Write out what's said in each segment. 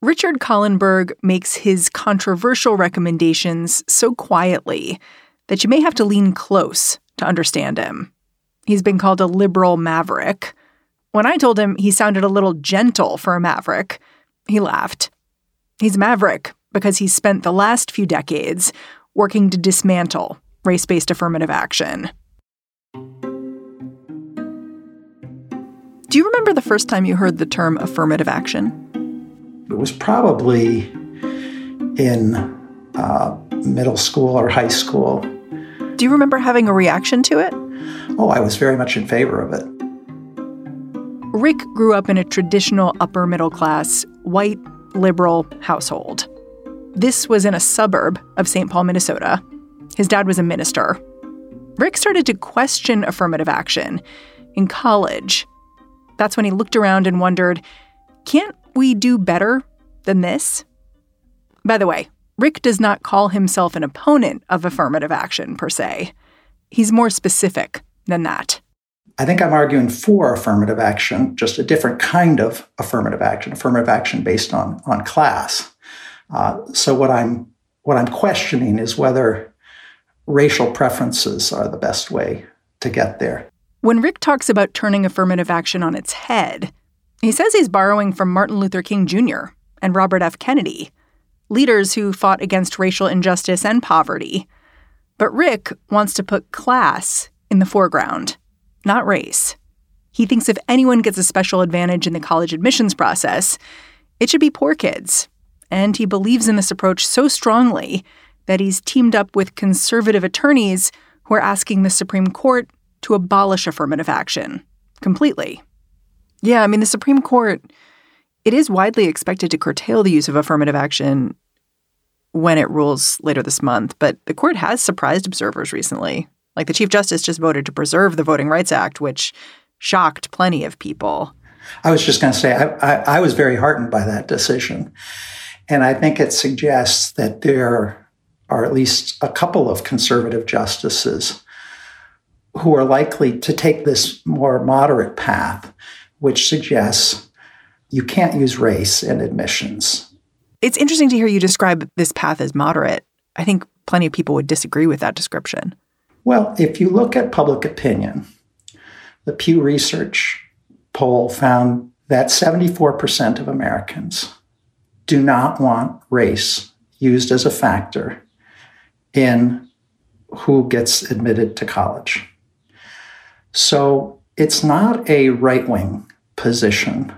Richard Kahlenberg makes his controversial recommendations so quietly that you may have to lean close to understand him. He's been called a liberal maverick. When I told him he sounded a little gentle for a maverick, he laughed. He's a maverick because he spent the last few decades working to dismantle race based affirmative action. Do you remember the first time you heard the term affirmative action? It was probably in uh, middle school or high school. Do you remember having a reaction to it? Oh, I was very much in favor of it. Rick grew up in a traditional upper middle class, white, liberal household. This was in a suburb of St. Paul, Minnesota. His dad was a minister. Rick started to question affirmative action in college. That's when he looked around and wondered can't we do better than this? By the way, Rick does not call himself an opponent of affirmative action per se. He's more specific than that. I think I'm arguing for affirmative action, just a different kind of affirmative action, affirmative action based on, on class. Uh, so what I'm what I'm questioning is whether racial preferences are the best way to get there. When Rick talks about turning affirmative action on its head, he says he's borrowing from Martin Luther King Jr. and Robert F. Kennedy, leaders who fought against racial injustice and poverty. But Rick wants to put class in the foreground, not race. He thinks if anyone gets a special advantage in the college admissions process, it should be poor kids. And he believes in this approach so strongly that he's teamed up with conservative attorneys who are asking the Supreme Court to abolish affirmative action completely. Yeah, I mean, the Supreme Court, it is widely expected to curtail the use of affirmative action when it rules later this month, but the court has surprised observers recently. Like the Chief Justice just voted to preserve the Voting Rights Act, which shocked plenty of people. I was just going to say, I, I, I was very heartened by that decision. And I think it suggests that there are at least a couple of conservative justices who are likely to take this more moderate path which suggests you can't use race in admissions. It's interesting to hear you describe this path as moderate. I think plenty of people would disagree with that description. Well, if you look at public opinion, the Pew Research poll found that 74% of Americans do not want race used as a factor in who gets admitted to college. So it's not a right wing position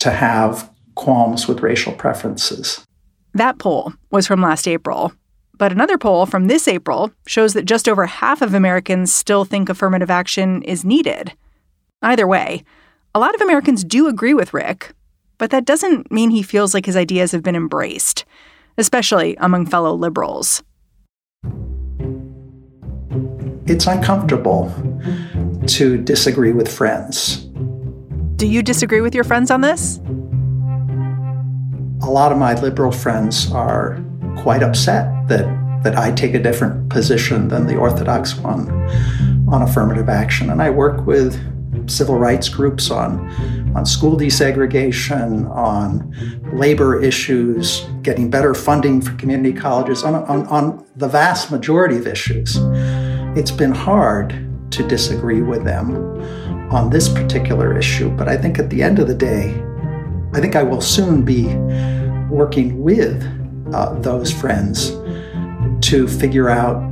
to have qualms with racial preferences. That poll was from last April. But another poll from this April shows that just over half of Americans still think affirmative action is needed. Either way, a lot of Americans do agree with Rick, but that doesn't mean he feels like his ideas have been embraced, especially among fellow liberals. It's uncomfortable to disagree with friends do you disagree with your friends on this? A lot of my liberal friends are quite upset that, that I take a different position than the orthodox one on affirmative action. And I work with civil rights groups on, on school desegregation, on labor issues, getting better funding for community colleges, on, on, on the vast majority of issues. It's been hard to disagree with them on this particular issue. But I think at the end of the day, I think I will soon be working with uh, those friends to figure out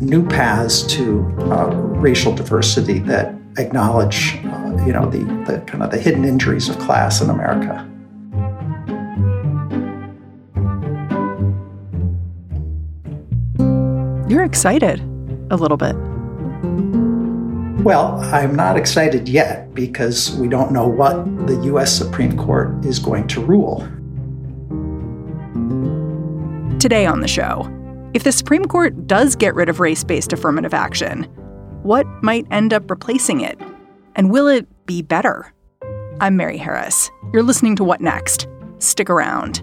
new paths to uh, racial diversity that acknowledge, uh, you know, the, the kind of the hidden injuries of class in America. You're excited a little bit. Well, I'm not excited yet because we don't know what the U.S. Supreme Court is going to rule. Today on the show, if the Supreme Court does get rid of race based affirmative action, what might end up replacing it? And will it be better? I'm Mary Harris. You're listening to What Next? Stick around.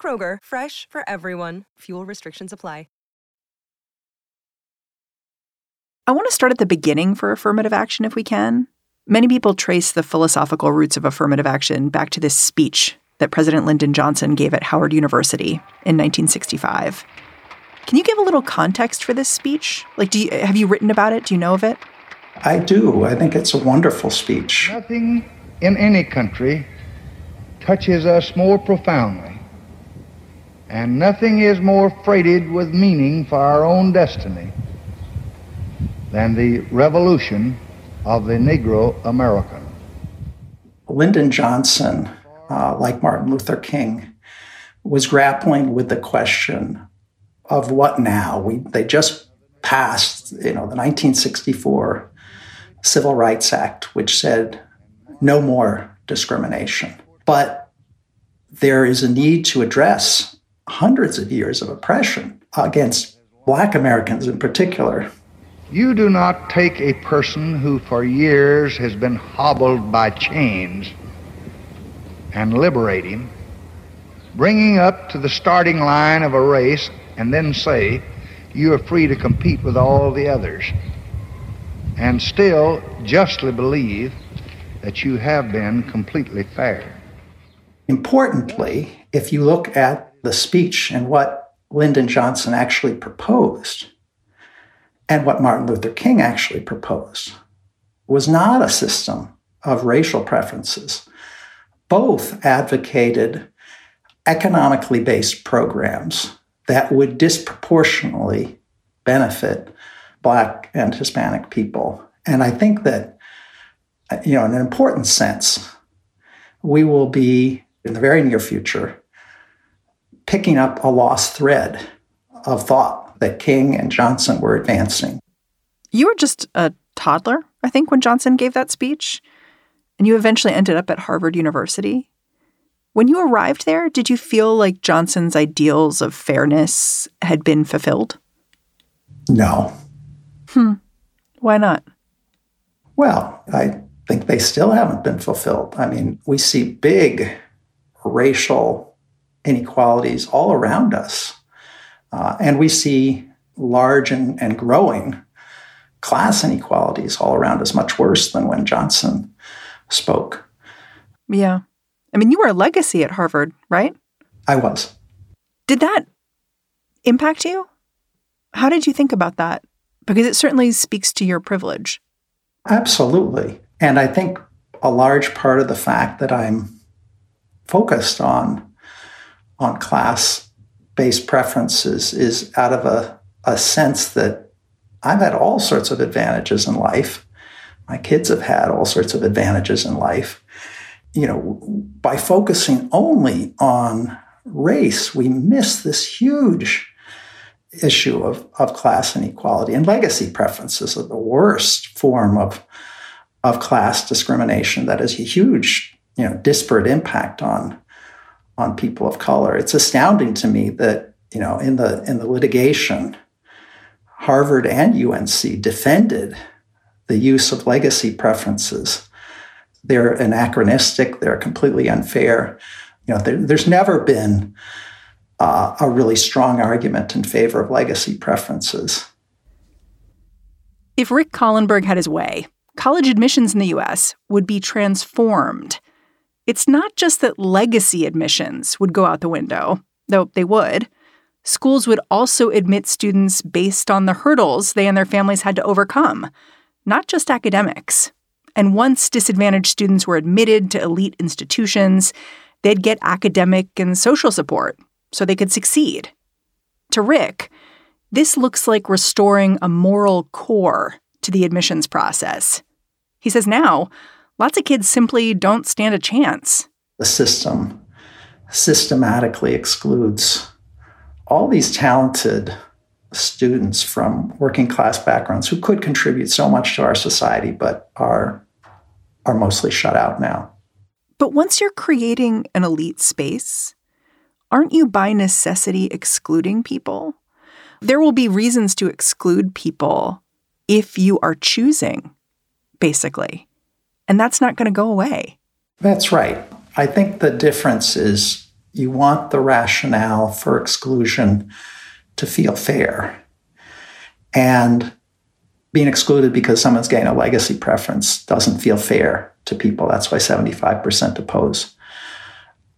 Kroger, fresh for everyone. Fuel restrictions apply. I want to start at the beginning for affirmative action if we can. Many people trace the philosophical roots of affirmative action back to this speech that President Lyndon Johnson gave at Howard University in 1965. Can you give a little context for this speech? Like, do you, have you written about it? Do you know of it? I do. I think it's a wonderful speech. Nothing in any country touches us more profoundly, and nothing is more freighted with meaning for our own destiny than the revolution of the Negro American. Lyndon Johnson, uh, like Martin Luther King, was grappling with the question of what now. We, they just passed, you know, the 1964 Civil Rights Act, which said no more discrimination. But there is a need to address hundreds of years of oppression against Black Americans in particular. You do not take a person who for years has been hobbled by chains and liberate him, bringing up to the starting line of a race, and then say, You are free to compete with all the others, and still justly believe that you have been completely fair. Importantly, if you look at the speech and what Lyndon Johnson actually proposed, and what Martin Luther King actually proposed was not a system of racial preferences. Both advocated economically based programs that would disproportionately benefit Black and Hispanic people. And I think that, you know, in an important sense, we will be in the very near future picking up a lost thread of thought that King and Johnson were advancing. You were just a toddler, I think, when Johnson gave that speech, and you eventually ended up at Harvard University. When you arrived there, did you feel like Johnson's ideals of fairness had been fulfilled? No. Hmm. Why not? Well, I think they still haven't been fulfilled. I mean, we see big racial inequalities all around us. Uh, and we see large and, and growing class inequalities all around us, much worse than when Johnson spoke. Yeah. I mean, you were a legacy at Harvard, right? I was. Did that impact you? How did you think about that? Because it certainly speaks to your privilege. Absolutely. And I think a large part of the fact that I'm focused on on class based preferences is out of a, a sense that I've had all sorts of advantages in life. My kids have had all sorts of advantages in life. You know, by focusing only on race, we miss this huge issue of, of class inequality and legacy preferences are the worst form of, of class discrimination that has a huge, you know, disparate impact on on people of color. It's astounding to me that, you know, in the in the litigation, Harvard and UNC defended the use of legacy preferences. They're anachronistic, they're completely unfair. You know, there, there's never been uh, a really strong argument in favor of legacy preferences. If Rick Kahlenberg had his way, college admissions in the US would be transformed. It's not just that legacy admissions would go out the window, though they would. Schools would also admit students based on the hurdles they and their families had to overcome, not just academics. And once disadvantaged students were admitted to elite institutions, they'd get academic and social support so they could succeed. To Rick, this looks like restoring a moral core to the admissions process. He says now, lots of kids simply don't stand a chance. The system systematically excludes all these talented students from working class backgrounds who could contribute so much to our society but are are mostly shut out now. But once you're creating an elite space, aren't you by necessity excluding people? There will be reasons to exclude people if you are choosing, basically. And that's not going to go away. That's right. I think the difference is you want the rationale for exclusion to feel fair. And being excluded because someone's getting a legacy preference doesn't feel fair to people. That's why 75% oppose.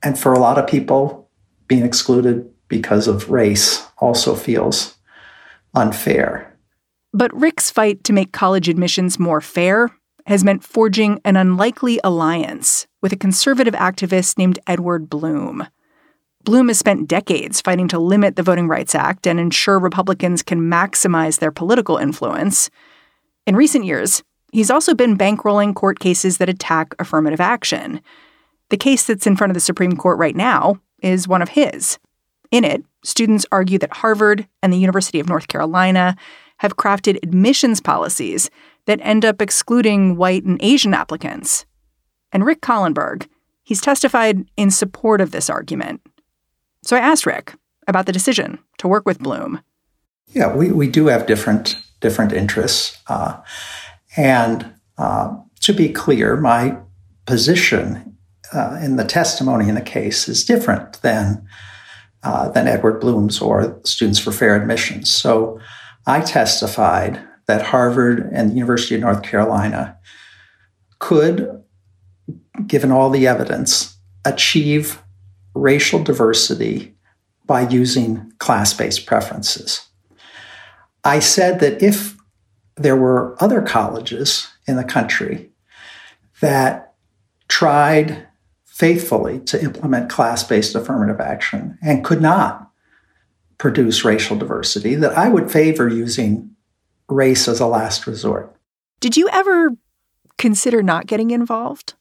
And for a lot of people, being excluded because of race also feels unfair. But Rick's fight to make college admissions more fair has meant forging an unlikely alliance with a conservative activist named Edward Blum. Blum has spent decades fighting to limit the Voting Rights Act and ensure Republicans can maximize their political influence. In recent years, he's also been bankrolling court cases that attack affirmative action. The case that's in front of the Supreme Court right now is one of his. In it, students argue that Harvard and the University of North Carolina have crafted admissions policies that end up excluding white and Asian applicants. And Rick Kahlenberg, he's testified in support of this argument. So I asked Rick about the decision to work with Blum. Yeah, we, we do have different different interests, uh, and uh, to be clear, my position uh, in the testimony in the case is different than uh, than Edward Blum's or Students for Fair Admissions. So I testified that Harvard and the University of North Carolina could, given all the evidence, achieve racial diversity by using class based preferences. I said that if there were other colleges in the country that tried faithfully to implement class based affirmative action and could not produce racial diversity, that I would favor using race as a last resort. Did you ever consider not getting involved?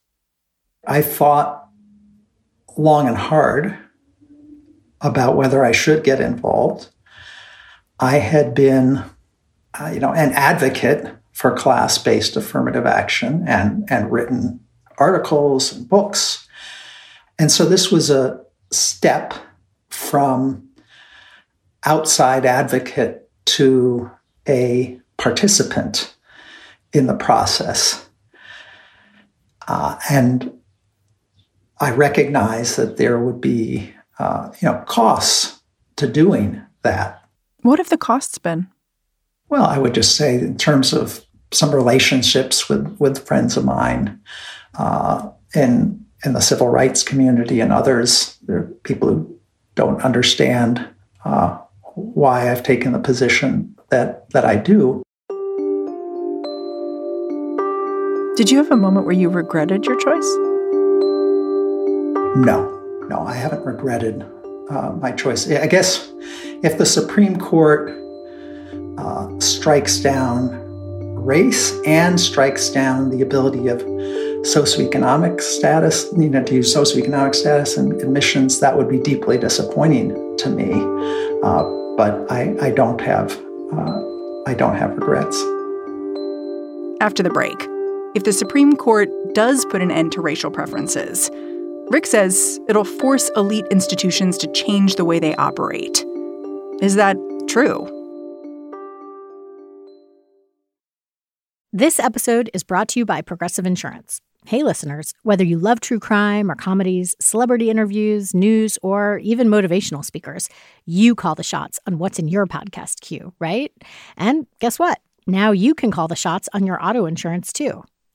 I thought long and hard about whether I should get involved. I had been, uh, you know, an advocate for class-based affirmative action and and written articles and books. And so this was a step from outside advocate to a participant in the process. Uh, and I recognize that there would be, uh, you know, costs to doing that. What have the costs been? Well, I would just say, in terms of some relationships with, with friends of mine uh, in, in the civil rights community and others, there are people who don't understand uh, why I've taken the position that, that I do. Did you have a moment where you regretted your choice? No, no, I haven't regretted uh, my choice. I guess if the Supreme Court uh, strikes down race and strikes down the ability of socioeconomic status, you know, to use socioeconomic status and admissions, that would be deeply disappointing to me. Uh, but I, I don't have, uh, I don't have regrets. After the break, if the Supreme Court does put an end to racial preferences, Rick says it'll force elite institutions to change the way they operate. Is that true? This episode is brought to you by Progressive Insurance. Hey, listeners, whether you love true crime or comedies, celebrity interviews, news, or even motivational speakers, you call the shots on what's in your podcast queue, right? And guess what? Now you can call the shots on your auto insurance too.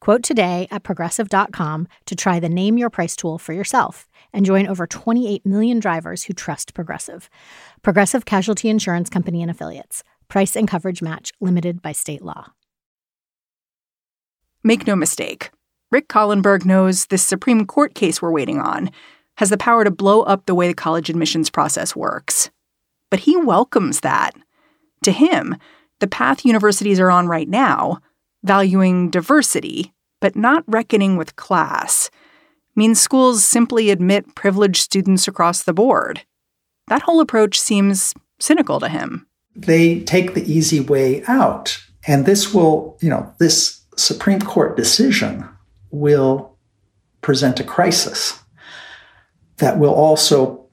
Quote today at progressive.com to try the Name Your Price tool for yourself and join over 28 million drivers who trust Progressive. Progressive Casualty Insurance Company and Affiliates. Price and coverage match limited by state law. Make no mistake. Rick Kahlenberg knows this Supreme Court case we're waiting on has the power to blow up the way the college admissions process works. But he welcomes that. To him, the path universities are on right now, valuing diversity, but not reckoning with class, means schools simply admit privileged students across the board. That whole approach seems cynical to him. They take the easy way out. And this will, you know, this Supreme Court decision will present a crisis that will also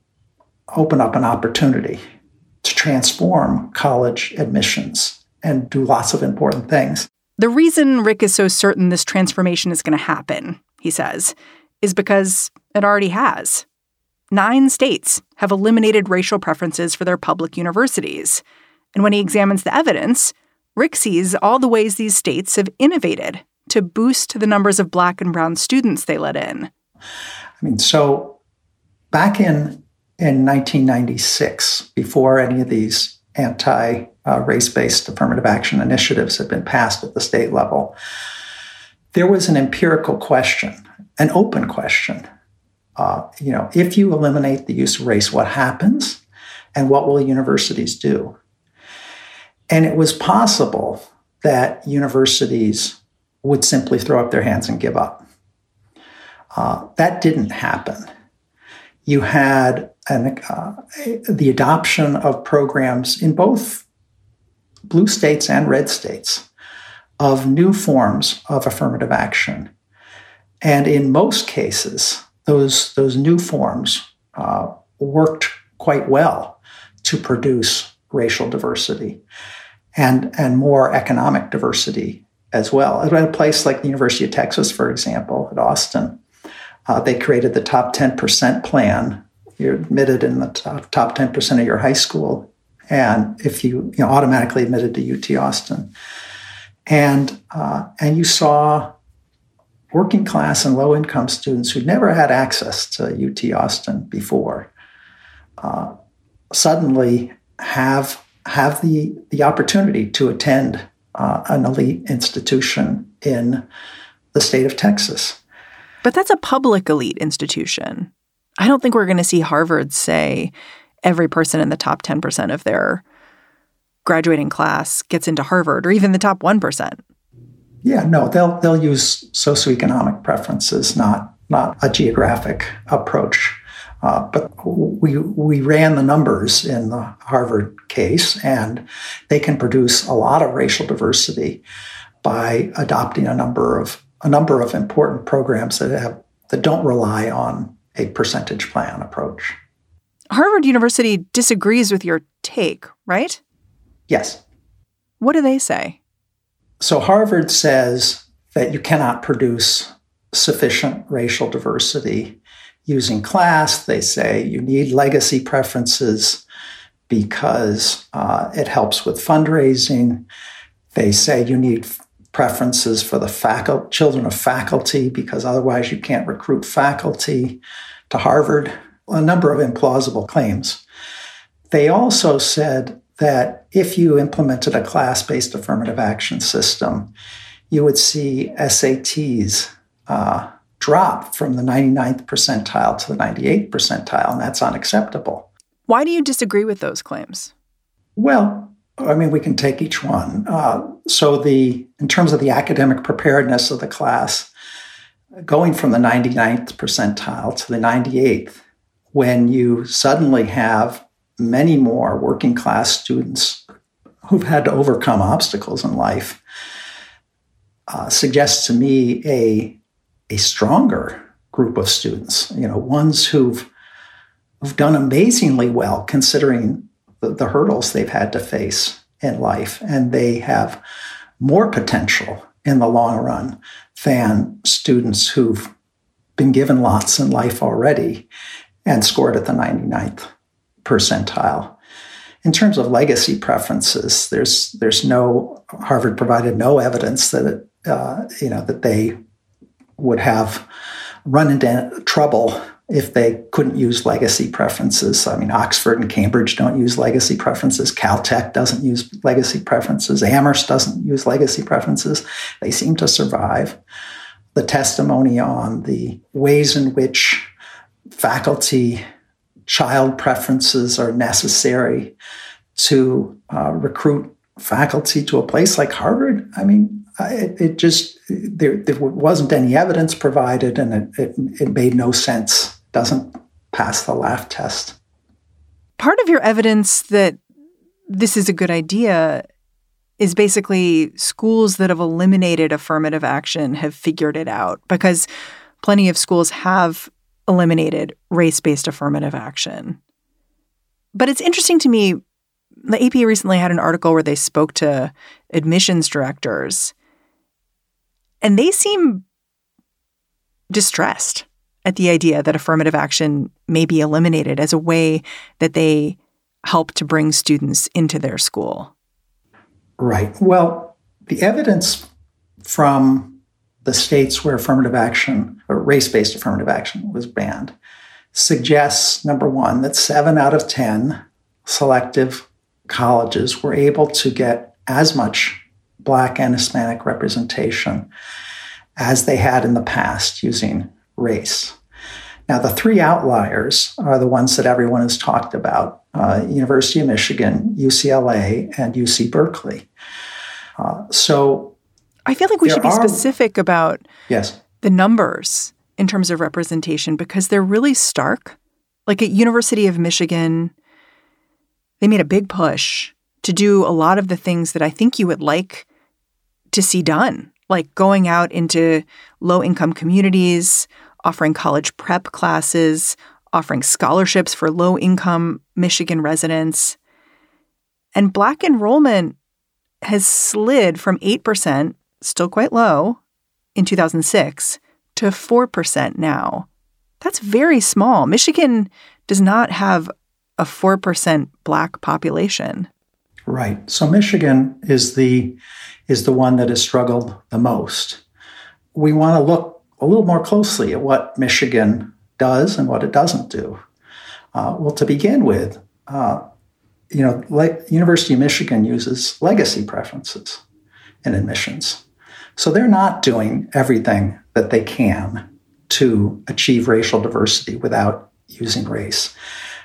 open up an opportunity to transform college admissions and do lots of important things. The reason Rick is so certain this transformation is going to happen, he says, is because it already has. Nine states have eliminated racial preferences for their public universities. And when he examines the evidence, Rick sees all the ways these states have innovated to boost the numbers of black and brown students they let in. I mean, so back in in 1996, before any of these anti uh, race based affirmative action initiatives had been passed at the state level, there was an empirical question, an open question. Uh, you know, if you eliminate the use of race, what happens? And what will universities do? And it was possible that universities would simply throw up their hands and give up. Uh, that didn't happen. You had an, uh, the adoption of programs in both blue states and red states of new forms of affirmative action. And in most cases, those, those new forms uh, worked quite well to produce racial diversity and, and more economic diversity as well. At a place like the University of Texas, for example, at Austin, uh, they created the top 10% plan. You're admitted in the top, top 10% of your high school. And if you, you know, automatically admitted to UT Austin. And, uh, and you saw working class and low income students who'd never had access to UT Austin before uh, suddenly have, have the, the opportunity to attend uh, an elite institution in the state of Texas. But that's a public elite institution. I don't think we're going to see Harvard say every person in the top 10% of their graduating class gets into Harvard or even the top 1%. Yeah, no, they'll they'll use socioeconomic preferences, not not a geographic approach. Uh, but we, we ran the numbers in the Harvard case, and they can produce a lot of racial diversity by adopting a number of a number of important programs that have that don't rely on a percentage plan approach. Harvard University disagrees with your take, right? Yes. What do they say? So Harvard says that you cannot produce sufficient racial diversity using class. They say you need legacy preferences because uh, it helps with fundraising. They say you need preferences for the faculty, children of faculty because otherwise you can't recruit faculty to Harvard. A number of implausible claims. They also said that if you implemented a class based affirmative action system, you would see SATs uh, drop from the 99th percentile to the 98th percentile, and that's unacceptable. Why do you disagree with those claims? Well, I mean, we can take each one. Uh, so, the in terms of the academic preparedness of the class, going from the 99th percentile to the 98th, when you suddenly have many more working class students who've had to overcome obstacles in life, uh, suggests to me a a stronger group of students. You know, ones who've who've done amazingly well considering the, the hurdles they've had to face in life, and they have more potential in the long run than students who've been given lots in life already and scored at the 99th percentile. In terms of legacy preferences, there's there's no Harvard provided no evidence that it, uh, you know that they would have run into trouble if they couldn't use legacy preferences. I mean, Oxford and Cambridge don't use legacy preferences. Caltech doesn't use legacy preferences. Amherst doesn't use legacy preferences. They seem to survive. The testimony on the ways in which faculty child preferences are necessary to uh, recruit faculty to a place like Harvard. I mean, it, it just there, there wasn't any evidence provided, and it, it, it made no sense. Doesn't pass the laugh test. Part of your evidence that this is a good idea is basically schools that have eliminated affirmative action have figured it out because plenty of schools have eliminated race based affirmative action. But it's interesting to me. The AP recently had an article where they spoke to admissions directors and they seem distressed at the idea that affirmative action may be eliminated as a way that they help to bring students into their school. Right. Well, the evidence from the states where affirmative action or race based affirmative action was banned suggests number one, that seven out of 10 selective colleges were able to get as much Black and Hispanic representation as they had in the past using race. Now, the three outliers are the ones that everyone has talked about uh, University of Michigan, UCLA, and UC Berkeley. Uh, so I feel like we should be are, specific about yes. the numbers in terms of representation because they're really stark. Like at University of Michigan, they made a big push to do a lot of the things that I think you would like to see done, like going out into low income communities, offering college prep classes, offering scholarships for low income Michigan residents. And black enrollment has slid from 8%, still quite low, in 2006 to 4% now. That's very small. Michigan does not have a 4% black population. Right. So Michigan is the is the one that has struggled the most. We want to look a little more closely at what Michigan does and what it doesn't do. Uh, well, to begin with, uh, you know, le- University of Michigan uses legacy preferences in admissions, so they're not doing everything that they can to achieve racial diversity without using race.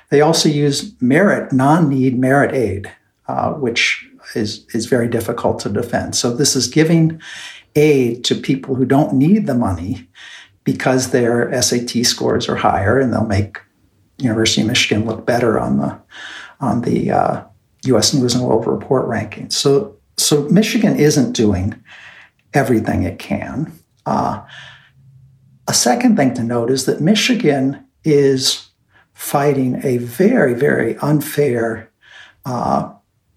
They also use merit, non-need merit aid, uh, which is, is very difficult to defend. So this is giving aid to people who don't need the money because their SAT scores are higher and they'll make University of Michigan look better on the on the uh, U.S. News and World Report rankings. So so Michigan isn't doing everything it can. Uh, a second thing to note is that Michigan is fighting a very very unfair uh,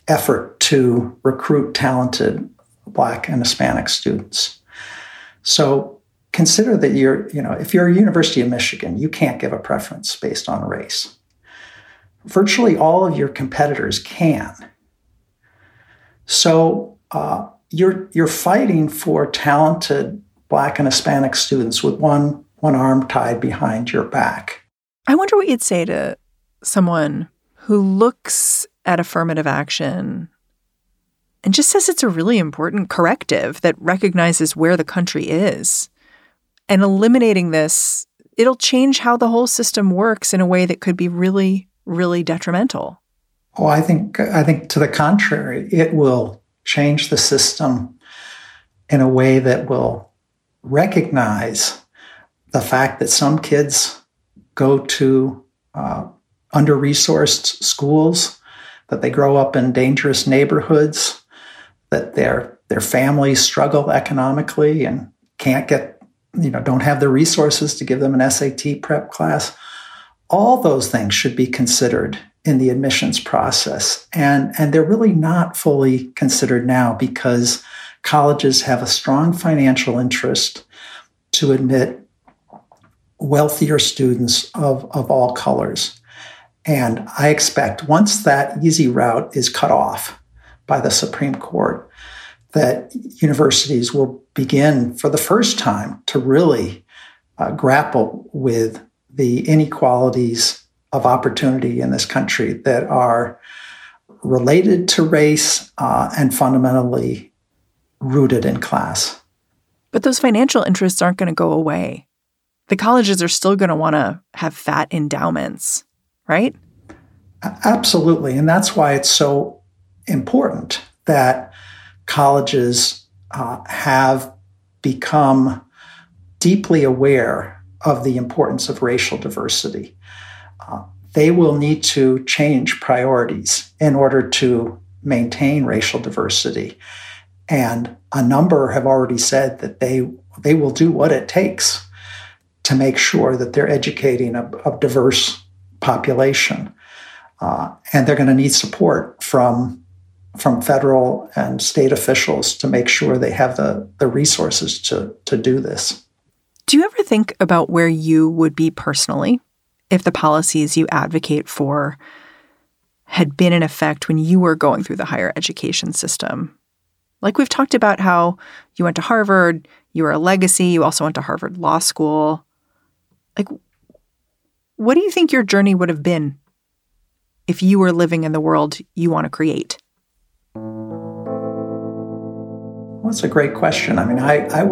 effort to recruit talented Black and Hispanic students. So consider that you're, you know, if you're a University of Michigan, you can't give a preference based on race. Virtually all of your competitors can. So uh, you're you're fighting for talented Black and Hispanic students with one one arm tied behind your back. I wonder what you'd say to someone who looks at affirmative action and just says it's a really important corrective that recognizes where the country is. And eliminating this, it'll change how the whole system works in a way that could be really, really detrimental? Oh, I think I think to the contrary, it will change the system in a way that will recognize the fact that some kids go to uh, under resourced schools, that they grow up in dangerous neighborhoods, that their, their families struggle economically and can't get, you know, don't have the resources to give them an SAT prep class. All those things should be considered in the admissions process. And, and they're really not fully considered now because colleges have a strong financial interest to admit wealthier students of, of all colors. And I expect once that easy route is cut off by the Supreme Court, that universities will begin for the first time to really uh, grapple with the inequalities of opportunity in this country that are related to race uh, and fundamentally rooted in class. But those financial interests aren't going to go away the colleges are still going to want to have fat endowments, right? Absolutely. And that's why it's so important that colleges uh, have become deeply aware of the importance of racial diversity. Uh, they will need to change priorities in order to maintain racial diversity. And a number have already said that they, they will do what it takes to make sure that they're educating a, a diverse population. Uh, and they're going to need support from from federal and state officials to make sure they have the, the resources to, to do this. Do you ever think about where you would be personally if the policies you advocate for had been in effect when you were going through the higher education system? Like we've talked about how you went to Harvard, you were a legacy, you also went to Harvard Law School. Like, what do you think your journey would have been if you were living in the world you want to create? Well, that's a great question. I mean, I, I,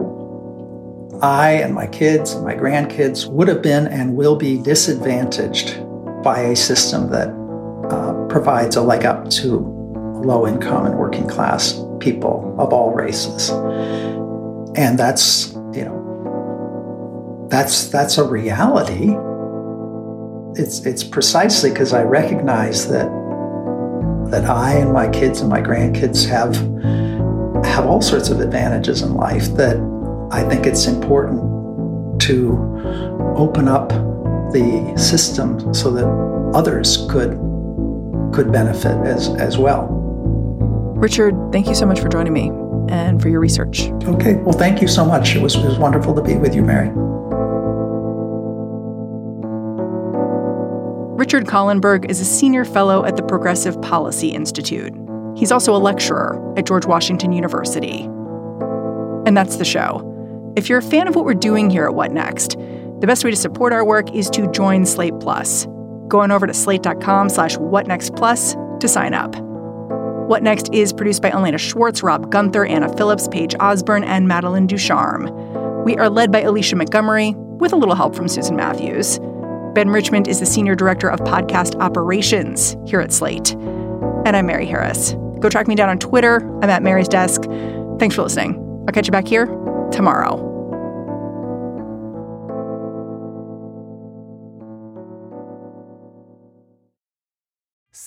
I and my kids and my grandkids would have been and will be disadvantaged by a system that uh, provides a leg up to low income and working class people of all races. And that's, you know, that's that's a reality. It's it's precisely because I recognize that that I and my kids and my grandkids have have all sorts of advantages in life that I think it's important to open up the system so that others could could benefit as as well. Richard, thank you so much for joining me and for your research. Okay, well, thank you so much. It was, it was wonderful to be with you, Mary. Richard Kahlenberg is a senior fellow at the Progressive Policy Institute. He's also a lecturer at George Washington University. And that's the show. If you're a fan of what we're doing here at What Next, the best way to support our work is to join Slate Plus. Go on over to slate.com slash whatnextplus to sign up. What Next is produced by Elena Schwartz, Rob Gunther, Anna Phillips, Paige Osborne, and Madeline Ducharme. We are led by Alicia Montgomery, with a little help from Susan Matthews. Ben Richmond is the Senior Director of Podcast Operations here at Slate. And I'm Mary Harris. Go track me down on Twitter. I'm at Mary's Desk. Thanks for listening. I'll catch you back here tomorrow.